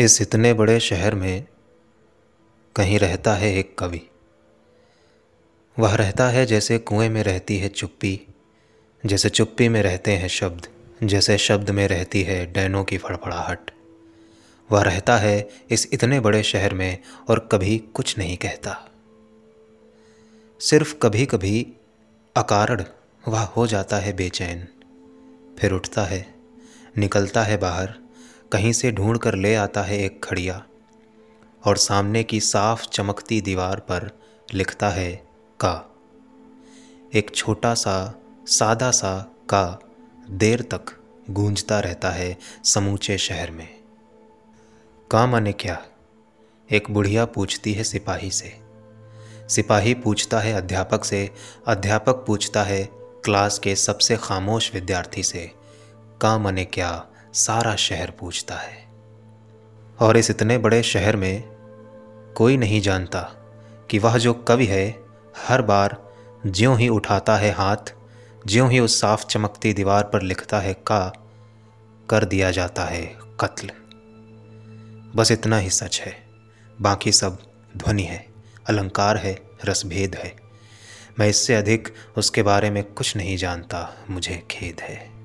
इस इतने बड़े शहर में कहीं रहता है एक कवि। वह रहता है जैसे कुएँ में रहती है चुप्पी, जैसे चुप्पी में रहते हैं शब्द, जैसे शब्द में रहती है डैनों की फड़फड़ाहट। वह रहता है इस इतने बड़े शहर में और कभी कुछ नहीं कहता। सिर्फ़ कभी कभी अकारण वह हो जाता है बेचैन, फिर उठता है, निकलता है बाहर कहीं से ढूंढ कर ले आता है एक खड़िया, और सामने की साफ़ चमकती दीवार पर लिखता है का। एक छोटा सा, सादा सा का देर तक गूंजता रहता है समूचे शहर में। का माने क्या? एक बुढ़िया पूछती है सिपाही से। सिपाही पूछता है अध्यापक से। अध्यापक पूछता है क्लास के सबसे खामोश विद्यार्थी से। का मने क्या? सारा शहर पूछता है। और इस इतने बड़े शहर में कोई नहीं जानता कि वह जो कवि है, हर बार ज्यों ही उठाता है हाथ, ज्यों ही उस साफ़ चमकती दीवार पर लिखता है का, कर दिया जाता है कत्ल। बस इतना ही सच है। बाकी सब ध्वनि है, अलंकार है, रसभेद है। मैं इससे अधिक उसके बारे में कुछ नहीं जानता, मुझे खेद है।